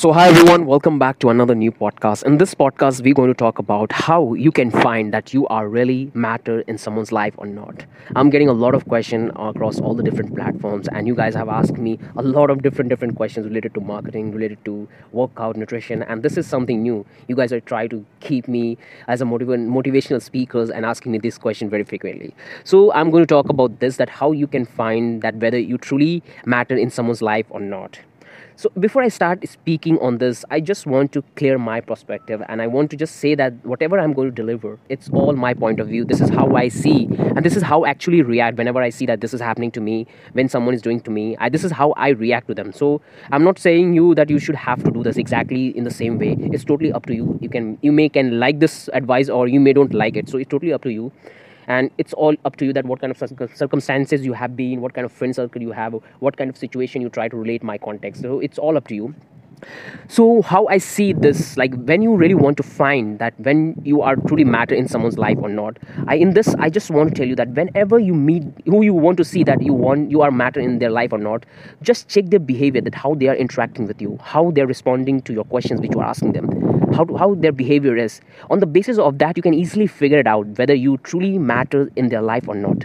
So, hi everyone, welcome back to another new podcast. In this podcast, we're going to talk about how you can find that you are really matter in someone's life or not. I'm getting a lot of questions across all the different platforms, and you guys have asked me a lot of different different questions related to marketing, related to workout, nutrition, and this is something new. You guys are trying to keep me as a motiv- motivational speakers and asking me this question very frequently. So, I'm going to talk about this: that how you can find that whether you truly matter in someone's life or not so before i start speaking on this i just want to clear my perspective and i want to just say that whatever i'm going to deliver it's all my point of view. This is how i see and this is how I actually react whenever i see that this is happening to me when someone is doing to me. I, this is how i react to them. So i'm not saying you that you should have to do this exactly in the same way. It's totally up to you. You can you may can like this advice or you may don't like it. So it's totally up to you and it's all up to you that what kind of circumstances you have been what kind of friend circle you have what kind of situation you try to relate my context. So it's all up to you so how i see this like when you really want to find that when you are truly matter in someone's life or not i in this i just want to tell you that whenever you meet who you want to see that you want you are matter in their life or not just check their behavior that how they are interacting with you how they're responding to your questions which you are asking them how, to, how their behavior is. On the basis of that you can easily figure it out whether you truly matter in their life or not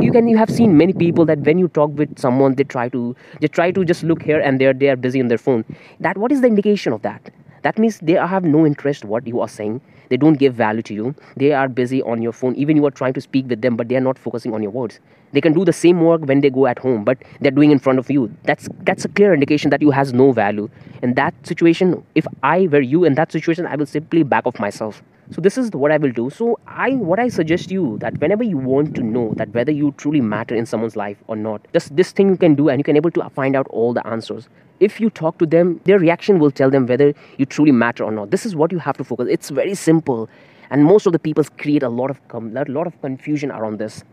you can you have seen many people that when you talk with someone they try to they try to just look here and there they are busy on their phone. That what is the indication of that? That means they have no interest what you are saying. They don't give value to you. They are busy on your phone. Even you are trying to speak with them but they are not focusing on your words. They can do the same work when they go at home but they're doing in front of you. That's that's a clear indication that you has no value. In that situation if i were you in that situation i will simply back off myself so this is what i will do. So i what i suggest you that whenever you want to know that whether you truly matter in someone's life or not just this thing you can do and you can able to find out all the answers. If you talk to them their reaction will tell them whether you truly matter or not. This is what you have to focus. It's very simple. And most of the people create a lot of com- a lot of confusion around this.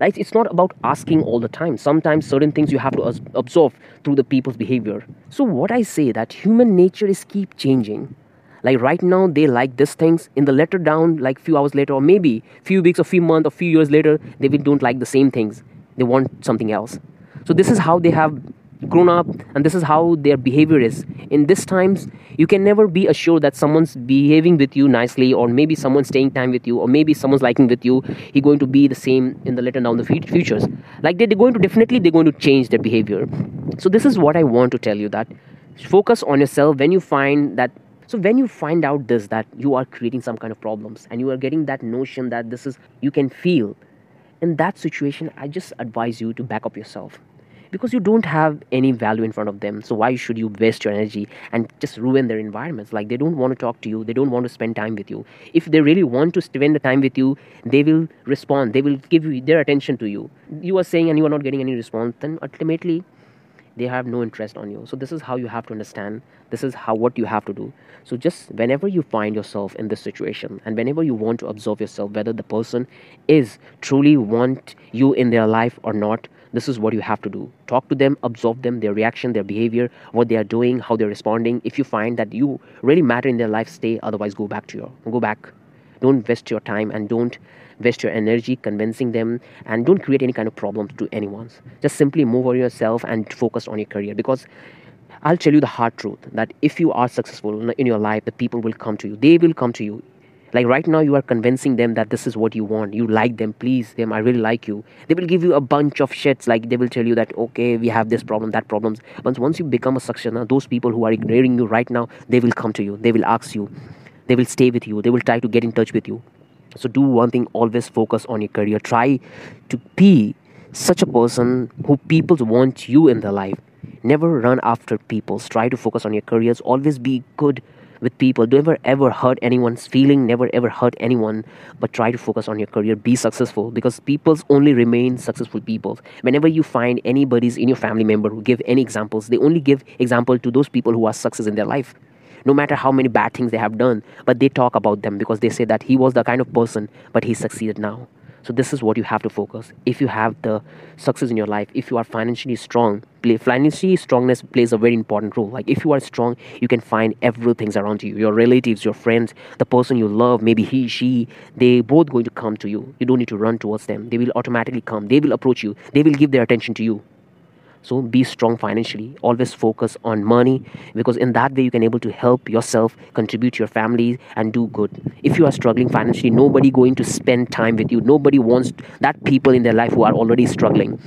Right? It's not about asking all the time. Sometimes certain things you have to absorb through the people's behavior. So what i say that human nature is keep changing like right now they like these things. In the letter down like few hours later or maybe few weeks or few months or few years later they will don't like the same things. They want something else. So this is how they have grown up and this is how their behavior is. In this times you can never be assured that someone's behaving with you nicely or maybe someone's staying time with you or maybe someone's liking with you he going to be the same in the later down the futures. Like they're going to definitely they're going to change their behavior. So this is what i want to tell you that focus on yourself when you find that so when you find out this that you are creating some kind of problems and you are getting that notion that this is you can feel in that situation i just advise you to back up yourself. Because you don't have any value in front of them. So why should you waste your energy and just ruin their environments? Like they don't want to talk to you. They don't want to spend time with you. If they really want to spend the time with you they will respond. They will give you their attention to you. You are saying and you are not getting any response then ultimately they have no interest on you. So this is how you have to understand. This is how what you have to do. So just whenever you find yourself in this situation and whenever you want to observe yourself whether the person is truly want you in their life or not this is what you have to do. Talk to them observe them their reaction their behavior what they are doing how they're responding. If you find that you really matter in their life stay. Otherwise go back to your go back don't waste your time and don't waste your energy convincing them and don't create any kind of problems to anyone. Just simply move on yourself and focus on your career because I'll tell you the hard truth that if you are successful in your life, the people will come to you. They will come to you. Like right now you are convincing them that this is what you want. You like them. Please them. I really like you. They will give you a bunch of shits. Like they will tell you that okay we have this problem that problems. But once you become a successor those people who are ignoring you right now they will come to you. They will ask you they will stay with you. They will try to get in touch with you. So do one thing always focus on your career. Try to be such a person who people want you in their life. Never run after people. Try to focus on your careers. Always be good with people. Never ever hurt anyone's feeling, never ever hurt anyone, but try to focus on your career. Be successful. Because people's only remain successful people. Whenever you find anybody's in your family member who give any examples, they only give example to those people who are success in their life. No matter how many bad things they have done, but they talk about them because they say that he was the kind of person, but he succeeded now. So this is what you have to focus. If you have the success in your life, if you are financially strong, play, financially strongness plays a very important role. Like if you are strong, you can find everything around you. Your relatives, your friends, the person you love, maybe he, she, they both going to come to you. You don't need to run towards them. They will automatically come. They will approach you. They will give their attention to you. So be strong financially. Always focus on money because in that way you can able to help yourself contribute to your family and do good. If you are struggling financially nobody going to spend time with you. Nobody wants that people in their life who are already struggling.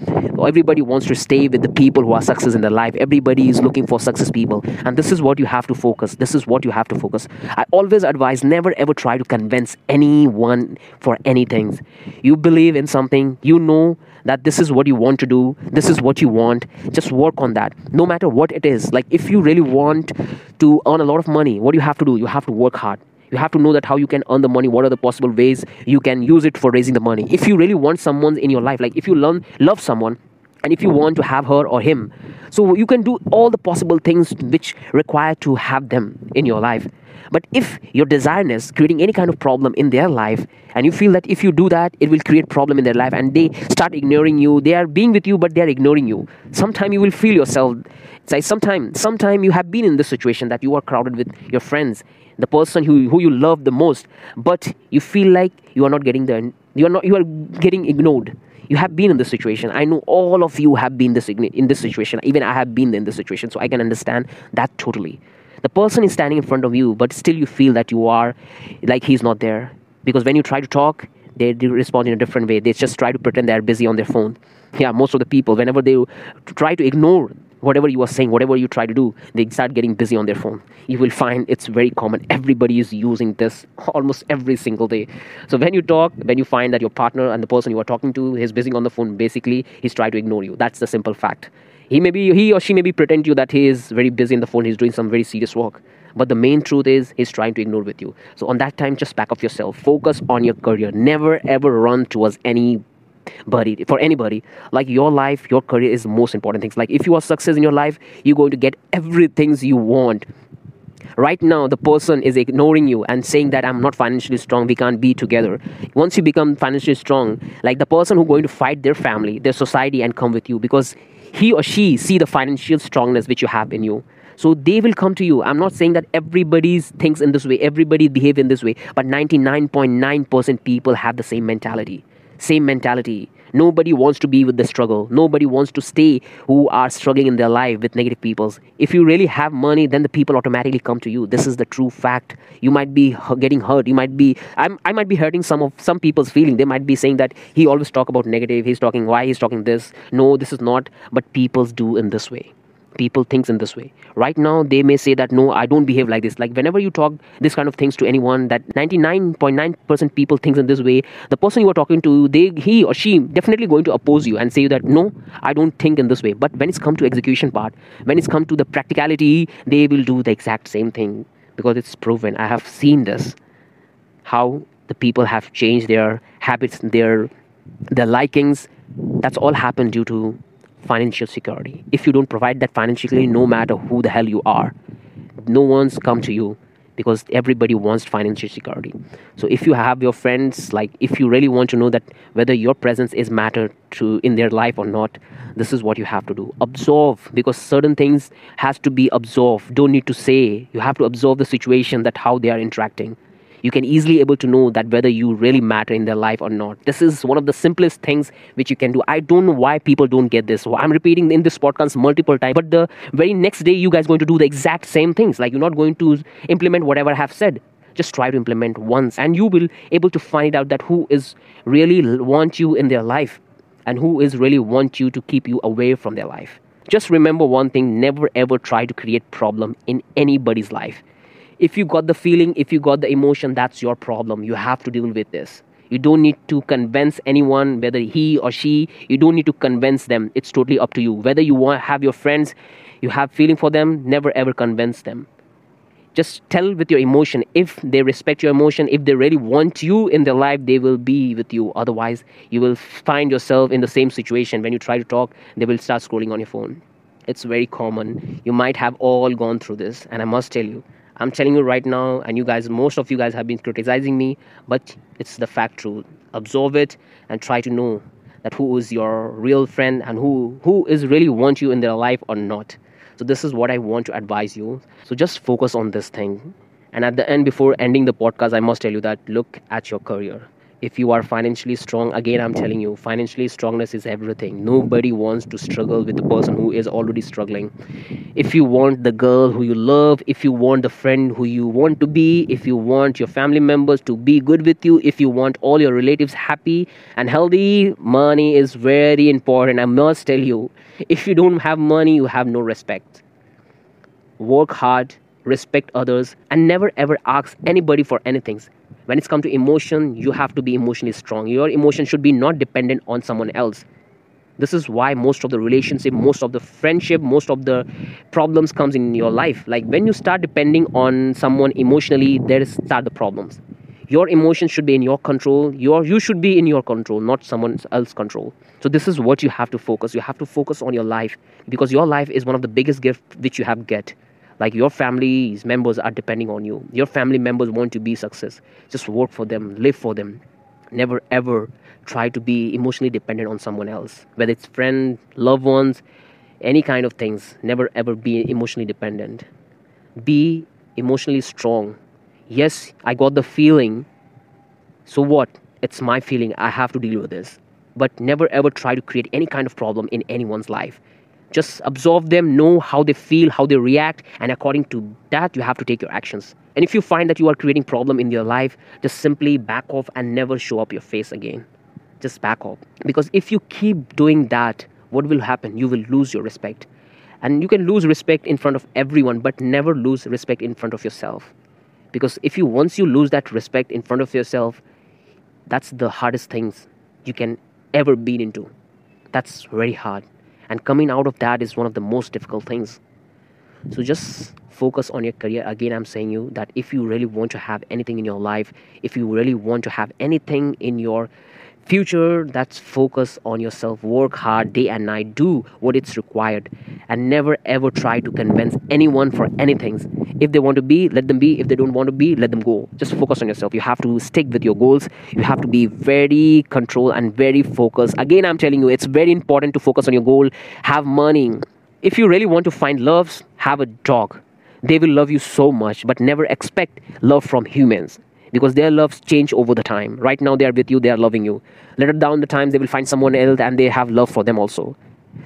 Everybody wants to stay with the people who are success in their life. Everybody is looking for success people. And this is what you have to focus. This is what you have to focus. I always advise never ever try to convince anyone for anything. You believe in something you know that this is what you want to do this is what you want just work on that. No matter what it is like if you really want to earn a lot of money what do you have to do you have to work hard. You have to know that how you can earn the money what are the possible ways you can use it for raising the money. If you really want someone in your life like if you learn love someone and if you want to have her or him so you can do all the possible things which require to have them in your life but if your desire is creating any kind of problem in their life, and you feel that if you do that, it will create problem in their life, and they start ignoring you, they are being with you, but they are ignoring you. Sometime you will feel yourself. Say sometime, sometime you have been in this situation that you are crowded with your friends, the person who, who you love the most, but you feel like you are not getting the you are not you are getting ignored. You have been in this situation. I know all of you have been this in this situation. Even i have been in this situation so i can understand that totally. The person is standing in front of you but still you feel that you are like he's not there. Because when you try to talk they, respond in a different way. They just try to pretend they're busy on their phone. Yeah most of the people whenever they try to ignore whatever you are saying whatever you try to do they start getting busy on their phone. You will find it's very common. Everybody is using this almost every single day. So when you talk when you find that your partner and the person you are talking to is busy on the phone basically he's trying to ignore you. That's the simple fact. He may be he or she may be pretend to you that he is very busy in the phone he's doing some very serious work. But the main truth is he's trying to ignore with you. So on that time just back off yourself. Focus on your career. Never ever run towards anybody for anybody like your life your career is the most important things. Like if you are success in your life you're going to get everything you want. Right now the person is ignoring you and saying that i'm not financially strong. We can't be together. Once you become financially strong like the person who's going to fight their family their society and come with you because he or she see the financial strongness which you have in you. So they will come to you. I'm not saying that everybody thinks in this way everybody behave in this way but 99.9% people have the same mentality same mentality Nobody wants to be with the struggle. Nobody wants to stay who are struggling in their life with negative people. If you really have money, then the people automatically come to you. This is the true fact. You might be getting hurt. You might be. I'm, I might be hurting some of some people's feeling. They might be saying that he always talk about negative. He's talking why he's talking this. No, this is not. But people's do in this way people thinks in this way. Right now they may say that no i don't behave like this. Like whenever you talk this kind of things to anyone that 99.9% people thinks in this way the person you are talking to they he or she definitely going to oppose you and say that no i don't think in this way. But when it's come to execution part when it's come to the practicality they will do the exact same thing. Because it's proven. I have seen this. How the people have changed their habits their their likings. That's all happened due to financial security. If you don't provide that financially, no matter who the hell you are, no one's come to you because everybody wants financial security. So if you have your friends, like if you really want to know that whether your presence is matter to in their life or not, this is what you have to do. Observe because certain things has to be observed. Don't need to say. You have to observe the situation that how they are interacting you can easily able to know that whether you really matter in their life or not. This is one of the simplest things which you can do. I don't know why people don't get this. I'm repeating in this podcast multiple times but the very next day you guys going to do the exact same things. Like you're not going to implement whatever i have said. Just try to implement once and you will able to find out that who is really want you in their life and who is really want you to keep you away from their life. Just remember one thing never ever try to create problem in anybody's life if you got the feeling, if you got the emotion, that's your problem. You have to deal with this. You don't need to convince anyone, whether he or she, you don't need to convince them. It's totally up to you. Whether you want have your friends, you have feeling for them, never ever convince them. Just tell with your emotion. If they respect your emotion, if they really want you in their life, they will be with you. Otherwise, you will find yourself in the same situation. When you try to talk, they will start scrolling on your phone. It's very common. You might have all gone through this, and I must tell you, I'm telling you right now, and you guys, most of you guys have been criticizing me, but it's the fact truth. Absorb it and try to know that who is your real friend and who who is really want you in their life or not. So this is what I want to advise you. So just focus on this thing. And at the end, before ending the podcast, I must tell you that look at your career if you are financially strong again i'm telling you financially strongness is everything. Nobody wants to struggle with the person who is already struggling. If you want the girl who you love if you want the friend who you want to be if you want your family members to be good with you if you want all your relatives happy and healthy money is very important. I must tell you if you don't have money you have no respect. Work hard respect others and never ever ask anybody for anything when it's come to emotion you have to be emotionally strong. Your emotion should be not dependent on someone else. This is why most of the relationship most of the friendship most of the problems comes in your life. Like when you start depending on someone emotionally there start the problems. Your emotions should be in your control. Your you should be in your control not someone else's control. So this is what you have to focus. You have to focus on your life because your life is one of the biggest gifts which you have get like your family's members are depending on you. Your family members want to be success. Just work for them live for them. Never ever try to be emotionally dependent on someone else. Whether it's friend loved ones any kind of things never ever be emotionally dependent. Be emotionally strong. Yes i got the feeling. So what? It's my feeling. I have to deal with this. But never ever try to create any kind of problem in anyone's life just absorb them know how they feel how they react and according to that you have to take your actions. And if you find that you are creating problem in your life just simply back off and never show up your face again. Just back off. Because if you keep doing that what will happen? You will lose your respect. And you can lose respect in front of everyone but never lose respect in front of yourself. Because if you once you lose that respect in front of yourself that's the hardest things you can ever be into. That's very hard and coming out of that is one of the most difficult things. So just focus on your career. Again i'm saying you that if you really want to have anything in your life if you really want to have anything in your future that's focus on yourself. Work hard day and night. Do what it's required. And never ever try to convince anyone for anything. If they want to be let them be. If they don't want to be let them go. Just focus on yourself. You have to stick with your goals. You have to be very control and very focused. Again i'm telling you it's very important to focus on your goal. Have money. If you really want to find loves have a dog. They will love you so much but never expect love from humans because their loves change over the time. Right now, they are with you, they are loving you. Later down the time, they will find someone else and they have love for them also.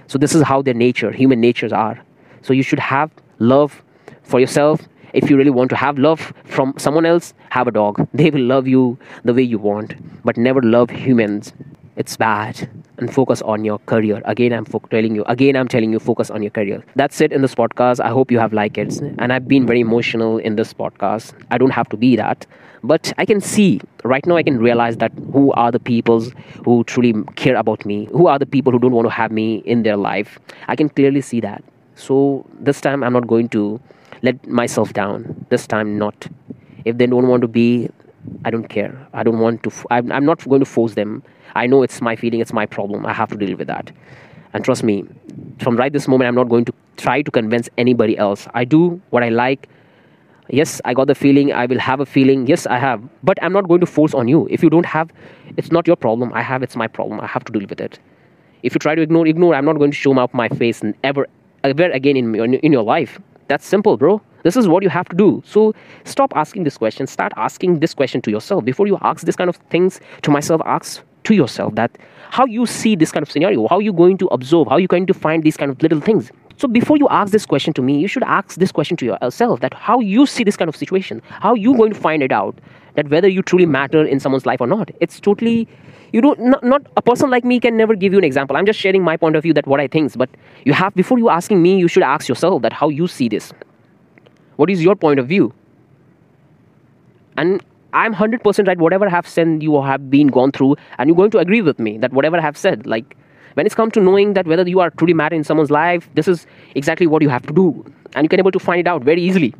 So, this is how their nature, human natures are. So, you should have love for yourself. If you really want to have love from someone else, have a dog. They will love you the way you want, but never love humans. It's bad. And focus on your career. Again, I'm fo- telling you. Again, I'm telling you, focus on your career. That's it in this podcast. I hope you have liked it. And I've been very emotional in this podcast. I don't have to be that but i can see right now i can realize that who are the people who truly care about me who are the people who don't want to have me in their life i can clearly see that so this time i'm not going to let myself down this time not if they don't want to be i don't care. I don't want to I'm, I'm not going to force them. I know it's my feeling it's my problem. I have to deal with that. And trust me from right this moment i'm not going to try to convince anybody else. I do what i like. Yes i got the feeling i will have a feeling. Yes i have. But i'm not going to force on you. If you don't have it's not your problem. I have it's my problem. I have to deal with it. If you try to ignore ignore i'm not going to show up my face and ever ever again in in your life. That's simple bro this is what you have to do so stop asking this question start asking this question to yourself before you ask this kind of things to myself ask to yourself that how you see this kind of scenario how you going to observe how you going to find these kind of little things so before you ask this question to me, you should ask this question to yourself that how you see this kind of situation, how you going to find it out that whether you truly matter in someone's life or not. It's totally you don't not, not a person like me can never give you an example. I'm just sharing my point of view that what I think, but you have before you asking me, you should ask yourself that how you see this. What is your point of view? And I'm 100% right. Whatever I have said, you have been gone through, and you're going to agree with me that whatever I have said, like when it's come to knowing that whether you are truly matter in someone's life this is exactly what you have to do and you can able to find it out very easily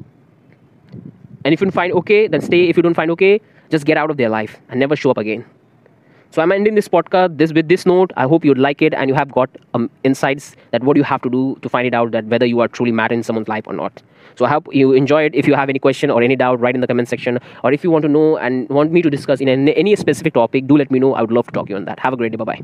and if you find okay then stay if you don't find okay just get out of their life and never show up again so i'm ending this podcast this with this note. I hope you like it and you have got um, insights that what you have to do to find it out that whether you are truly matter in someone's life or not. So i hope you enjoy it. If you have any question or any doubt write in the comment section. Or if you want to know and want me to discuss in any, any specific topic do let me know. I would love to talk to you on that. Have a great day. Bye bye